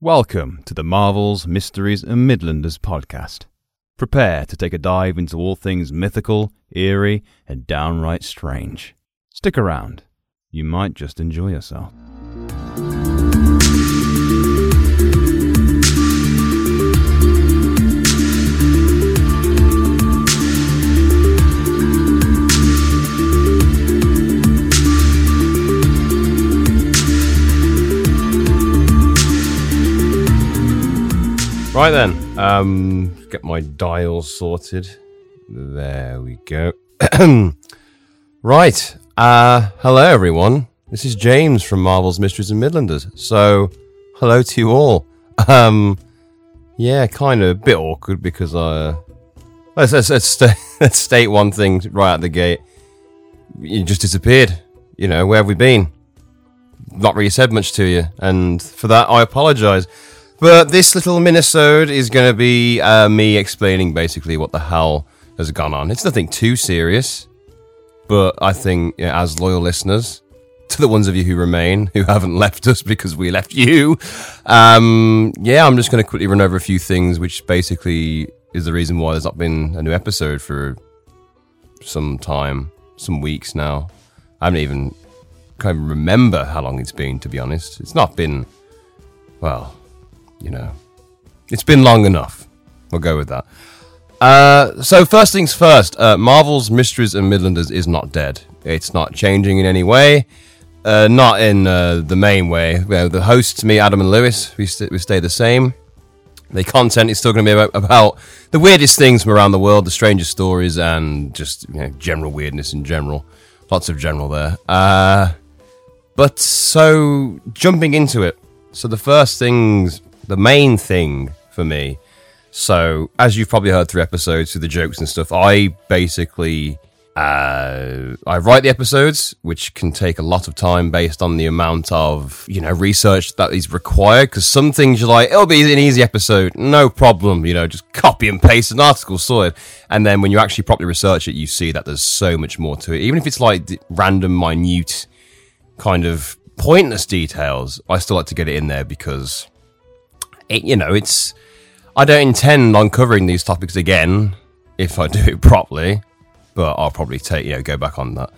Welcome to the Marvels, Mysteries, and Midlanders podcast. Prepare to take a dive into all things mythical, eerie, and downright strange. Stick around. You might just enjoy yourself. Right then, um, get my dial sorted. There we go. right, uh, hello everyone. This is James from Marvel's Mysteries and Midlanders. So, hello to you all. Um, yeah, kind of a bit awkward because uh, let's let's let's, sta let's state one thing right out the gate. You just disappeared. You know, where have we been? Not really said much to you, and for that I apologise. But this little minisode is going to be uh, me explaining basically what the hell has gone on. It's nothing too serious, but I think as loyal listeners, to the ones of you who remain, who haven't left us because we left you, um, yeah, I'm just going to quickly run over a few things, which basically is the reason why there's not been a new episode for some time, some weeks now. I haven't even kind of remember how long it's been, to be honest. It's not been, well, you know, it's been long enough. We'll go with that. Uh, so first things first, uh, Marvel's Mysteries and Midlanders is not dead. It's not changing in any way. Uh, not in uh, the main way. You know, the hosts, me, Adam, and Lewis, we, st- we stay the same. The content is still going to be about, about the weirdest things from around the world, the strangest stories, and just you know, general weirdness in general. Lots of general there. Uh, but so jumping into it. So the first things the main thing for me. So, as you've probably heard through episodes, through the jokes and stuff, I basically uh, I write the episodes, which can take a lot of time based on the amount of you know research that is required. Because some things you're like, it'll be an easy episode, no problem. You know, just copy and paste an article, sorted. And then when you actually properly research it, you see that there's so much more to it. Even if it's like random, minute, kind of pointless details, I still like to get it in there because it, you know, it's. I don't intend on covering these topics again if I do it properly, but I'll probably take you know go back on that.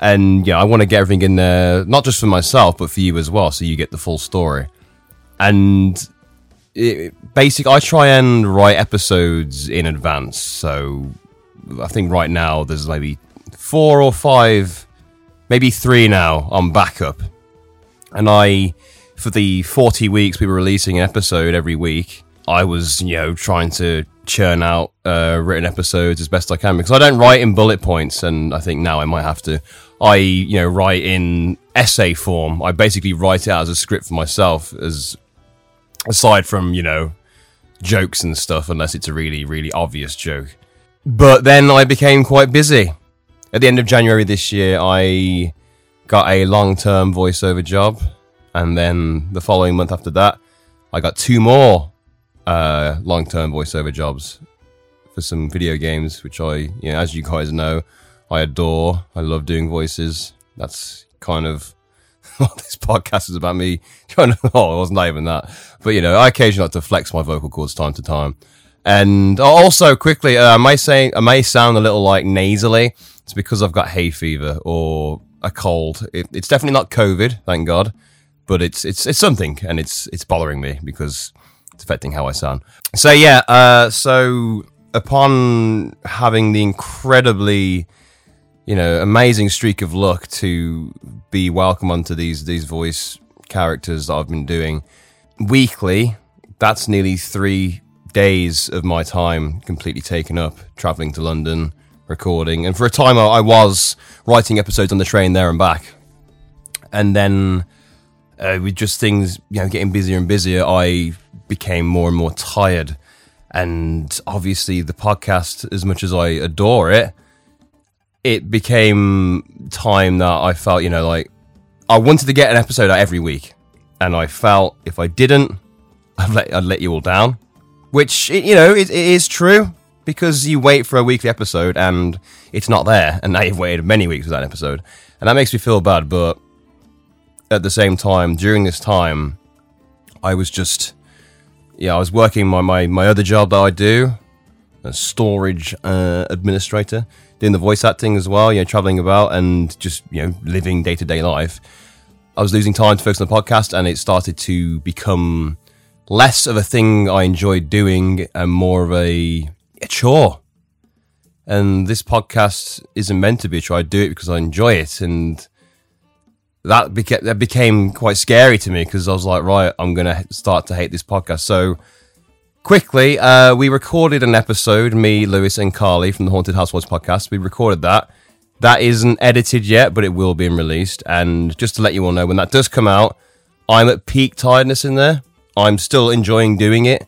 And yeah, I want to get everything in there, not just for myself, but for you as well, so you get the full story. And it, basic, I try and write episodes in advance. So I think right now there's maybe four or five, maybe three now on backup, and I for the 40 weeks we were releasing an episode every week, I was, you know, trying to churn out uh, written episodes as best I can because I don't write in bullet points, and I think now I might have to. I, you know, write in essay form. I basically write it out as a script for myself, as aside from you know jokes and stuff, unless it's a really, really obvious joke. But then I became quite busy. At the end of January this year, I got a long-term voiceover job and then the following month after that, I got two more uh, long term voiceover jobs for some video games, which I, you know, as you guys know, I adore. I love doing voices. That's kind of what this podcast is about me trying to, oh, it wasn't even that. But, you know, I occasionally like to flex my vocal cords time to time. And also, quickly, uh, I may say, I may sound a little like nasally. It's because I've got hay fever or a cold. It, it's definitely not COVID, thank God but it's it's it's something, and it's it's bothering me because it's affecting how I sound. So yeah, uh, so upon having the incredibly you know amazing streak of luck to be welcome onto these these voice characters that I've been doing weekly, that's nearly three days of my time completely taken up traveling to London, recording, and for a time I was writing episodes on the train there and back, and then uh, with just things, you know, getting busier and busier, I became more and more tired. And obviously, the podcast, as much as I adore it, it became time that I felt, you know, like I wanted to get an episode out every week. And I felt if I didn't, I'd let, I'd let you all down. Which, you know, it, it is true because you wait for a weekly episode and it's not there. And now you've waited many weeks for that episode. And that makes me feel bad. But at the same time, during this time, I was just yeah, I was working my, my, my other job that I do, a storage uh, administrator, doing the voice acting as well, you know, traveling about and just, you know, living day to day life. I was losing time to focus on the podcast and it started to become less of a thing I enjoyed doing and more of a, a chore. And this podcast isn't meant to be a chore. I do it because I enjoy it. And that became, that became quite scary to me because I was like, right, I'm to start to hate this podcast. So quickly, uh, we recorded an episode, me, Lewis, and Carly from the Haunted Housewives podcast. We recorded that. That isn't edited yet, but it will be released. And just to let you all know, when that does come out, I'm at peak tiredness in there. I'm still enjoying doing it,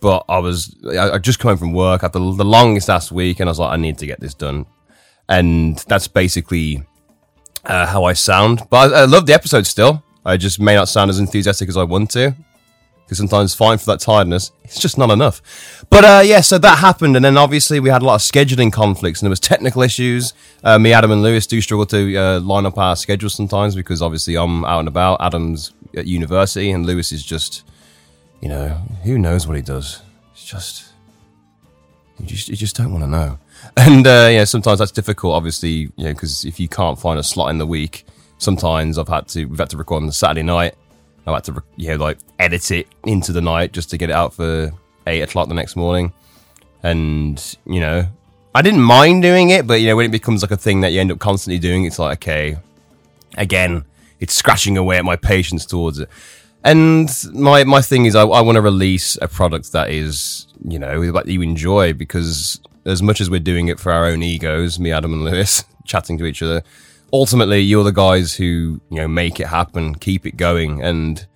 but I was I, I just home from work after the longest last week, and I was like, I need to get this done. And that's basically uh, how I sound. But I, I love the episode still. I just may not sound as enthusiastic as I want to. Because sometimes fine for that tiredness, it's just not enough. But uh, yeah, so that happened, and then obviously we had a lot of scheduling conflicts, and there was technical issues. Uh, me, Adam, and Lewis do struggle to uh, line up our schedules sometimes because obviously I'm out and about. Adam's at university, and Lewis is just, you know, who knows what he does. It's just, you just, you just don't want to know. And uh, yeah, sometimes that's difficult, obviously, you know, because if you can't find a slot in the week, sometimes I've had to we've had to record on the Saturday night. I've had to you know like edit it into the night just to get it out for eight o'clock the next morning. And you know, I didn't mind doing it, but you know, when it becomes like a thing that you end up constantly doing, it's like okay, again, it's scratching away at my patience towards it. And my my thing is, I, I want to release a product that is you know that you enjoy because as much as we're doing it for our own egos, me, Adam, and Lewis, chatting to each other, ultimately you're the guys who you know make it happen, keep it going, and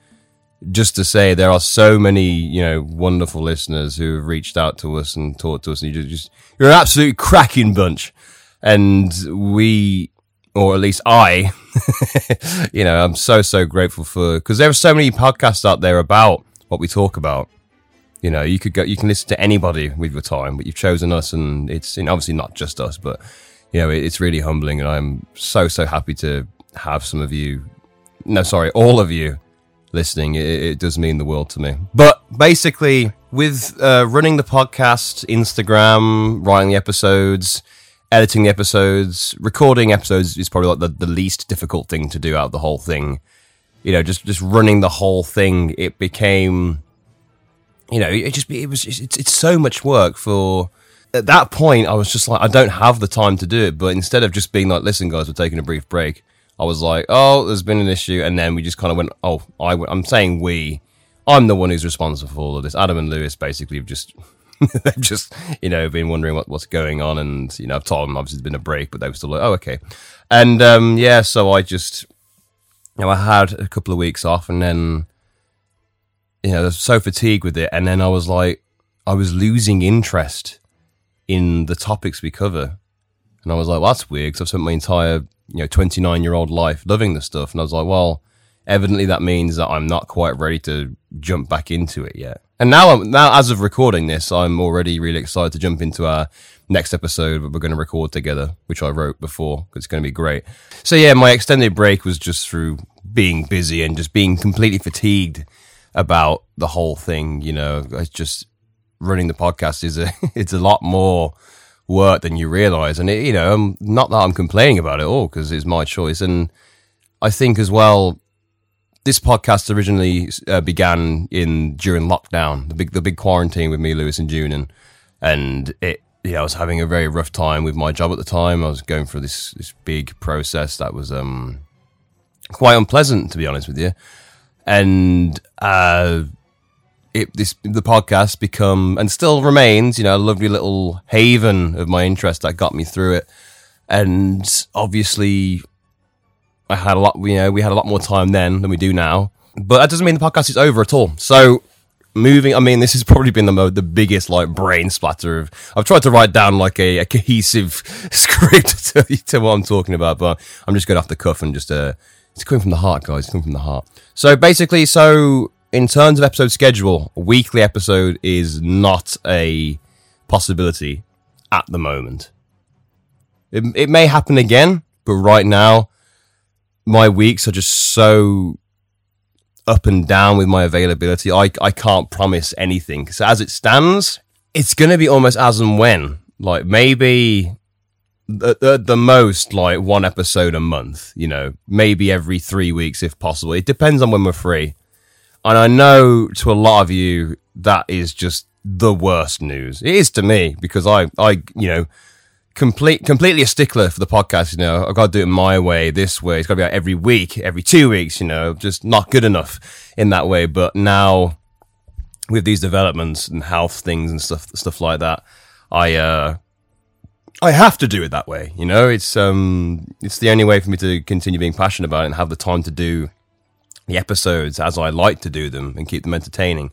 just to say there are so many you know wonderful listeners who have reached out to us and talked to us, and you just you're an absolute cracking bunch, and we. Or at least I, you know, I'm so, so grateful for, because there are so many podcasts out there about what we talk about you know, you could go, you can listen to anybody with your time, but you've chosen us, and it's obviously not just us, but you know, it, it's really humbling, and I'm so so happy to have some of you, no, sorry, all of you listening. It, it does mean the world to me. But basically, with uh, running the podcast, Instagram, writing the episodes, editing the episodes, recording episodes is probably like the, the least difficult thing to do out of the whole thing. You know, just just running the whole thing, it became you know, it just it was it's, it's so much work for. At that point, I was just like, I don't have the time to do it. But instead of just being like, listen, guys, we're taking a brief break, I was like, oh, there's been an issue, and then we just kind of went, oh, I, I'm saying we. I'm the one who's responsible for all of this. Adam and Lewis basically have just they've just you know been wondering what, what's going on, and you know I've told them obviously there's been a break, but they were still like, oh okay, and um, yeah, so I just you know I had a couple of weeks off, and then you know, I was so fatigued with it. And then I was like, I was losing interest in the topics we cover. And I was like, well, that's weird because I've spent my entire, you know, 29 year old life loving this stuff. And I was like, well, evidently that means that I'm not quite ready to jump back into it yet. And now, I'm, now as of recording this, I'm already really excited to jump into our next episode that we're going to record together, which I wrote before it's going to be great. So yeah, my extended break was just through being busy and just being completely fatigued about the whole thing. You know, it's just running the podcast is a it's a lot more work than you realize, and it, you know, I'm, not that I'm complaining about it all because it's my choice, and I think as well. This podcast originally uh, began in during lockdown, the big the big quarantine with me, Lewis, and June, and and it yeah, I was having a very rough time with my job at the time. I was going through this this big process that was um quite unpleasant, to be honest with you and uh, it this the podcast become and still remains, you know, a lovely little haven of my interest that got me through it. And obviously, I had a lot. You know, we had a lot more time then than we do now. But that doesn't mean the podcast is over at all. So moving i mean this has probably been the mo- the biggest like brain splatter of i've tried to write down like a, a cohesive script to, to, what i'm talking about but i'm just going off the cuff and just uh it's coming from the heart guys it's coming from the heart so basically, so in terms of episode schedule, a weekly episode is not a possibility at the moment. It, it may happen again, but right now, my weeks are just so up and down with my availability. I, I can't promise anything. So as it stands, it's going to be almost as and when. Like maybe the, the, most like one episode a month, you know, maybe every three weeks if possible. It depends on when we're free. And I know to a lot of you, that is just the worst news. It is to me because I, I, you know, complete, completely a stickler for the podcast. You know, I've got to do it my way, this way. It's got to be out every week, every two weeks. You know, just not good enough in that way. But now, with these developments and health things and stuff, stuff like that, I, uh, I have to do it that way. You know, it's um, it's the only way for me to continue being passionate about it and have the time to do the episodes as I like to do them and keep them entertaining.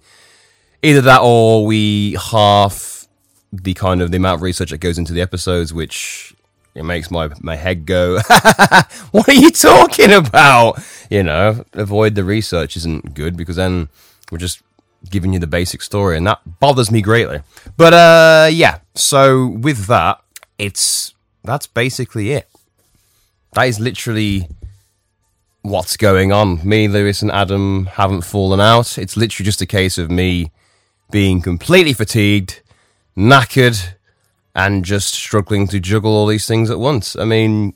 Either that, or we half the kind of the amount of research that goes into the episodes, which it makes my my head go. what are you talking about? You know, avoid the research isn't good because then we're just giving you the basic story, and that bothers me greatly. But uh, yeah. So with that, it's that's basically it. That is literally what's going on. Me, Lewis, and Adam haven't fallen out. It's literally just a case of me being completely fatigued, knackered, and just struggling to juggle all these things at once. I mean,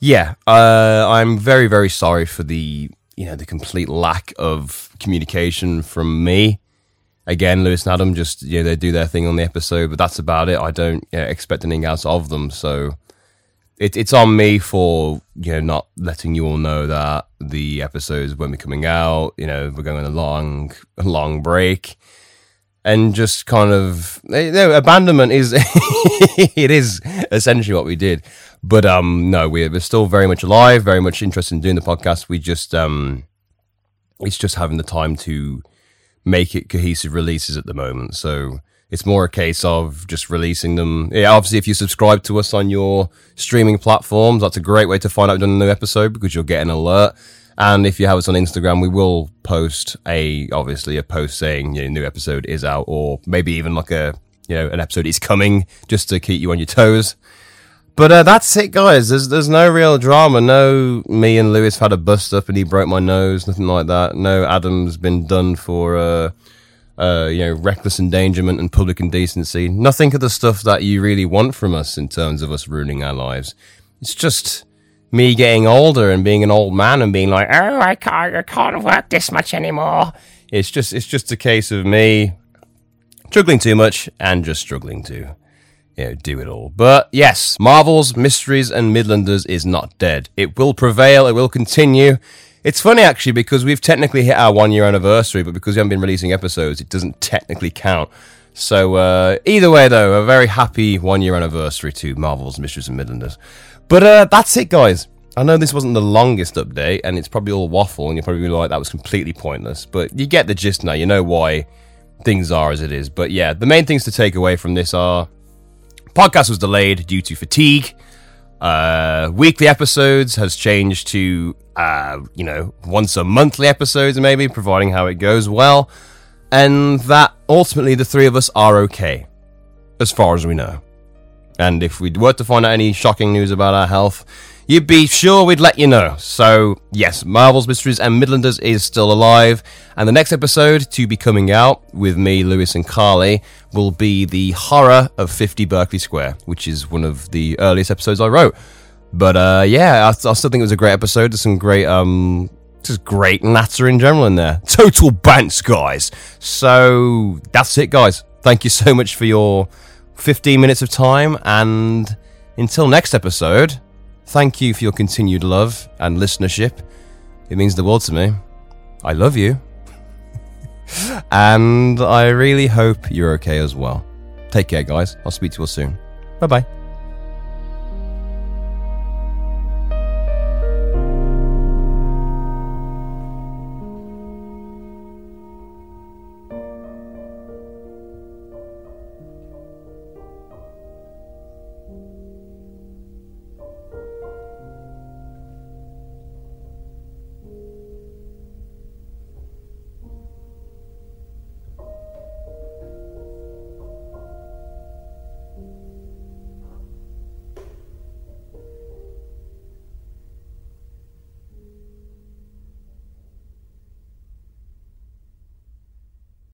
yeah, uh, I'm very, very sorry for the you know the complete lack of communication from me. Again, Lewis and Adam just yeah they do their thing on the episode, but that's about it. I don't know, expect anything else of them, so it, it's on me for you know not letting you all know that the episodes won't be coming out. You know, we're going on a long, long break, and just kind of you know, abandonment is it is essentially what we did. But um, no, we're, we're still very much alive, very much interested in doing the podcast. We just um, it's just having the time to make it cohesive releases at the moment. So it's more a case of just releasing them. Yeah, obviously, if you subscribe to us on your streaming platforms, that's a great way to find out we've done a new episode because you'll get an alert. And if you have us on Instagram, we will post a obviously a post saying you know, new episode is out, or maybe even like a you know an episode is coming, just to keep you on your toes. But uh, that's it, guys. There's there's no real drama. No, me and Lewis had a bust up and he broke my nose. Nothing like that. No, Adam's been done for uh, uh, you know reckless endangerment and public indecency. Nothing of the stuff that you really want from us in terms of us ruining our lives. It's just me getting older and being an old man and being like, oh, I can't, I can't work this much anymore. It's just it's just a case of me struggling too much and just struggling to you know, do it all. But yes, Marvel's Mysteries and Midlanders is not dead. It will prevail. It will continue. It's funny actually because we've technically hit our one year anniversary, but because we haven't been releasing episodes, it doesn't technically count. So uh, either way, though, a very happy one year anniversary to Marvel's Mysteries and Midlanders. But uh, that's it, guys. I know this wasn't the longest update, and it's probably all waffle, and you're probably like that was completely pointless. But you get the gist now. You know why things are as it is. But yeah, the main things to take away from this are podcast was delayed due to fatigue. Uh, weekly episodes has changed to uh, you know once a monthly episodes, maybe providing how it goes well, and that ultimately the three of us are okay, as far as we know. And if we were to find out any shocking news about our health, you'd be sure we'd let you know. So, yes, Marvel's Mysteries and Midlanders is still alive. And the next episode to be coming out with me, Lewis, and Carly will be the horror of 50 Berkeley Square, which is one of the earliest episodes I wrote. But uh, yeah, I, I still think it was a great episode. There's some great, um, just great natter in general in there. Total bants, guys. So that's it, guys. Thank you so much for your 15 minutes of time. And until next episode, thank you for your continued love and listenership. It means the world to me. I love you. and I really hope you're okay as well. Take care, guys. I'll speak to you all soon. Bye bye.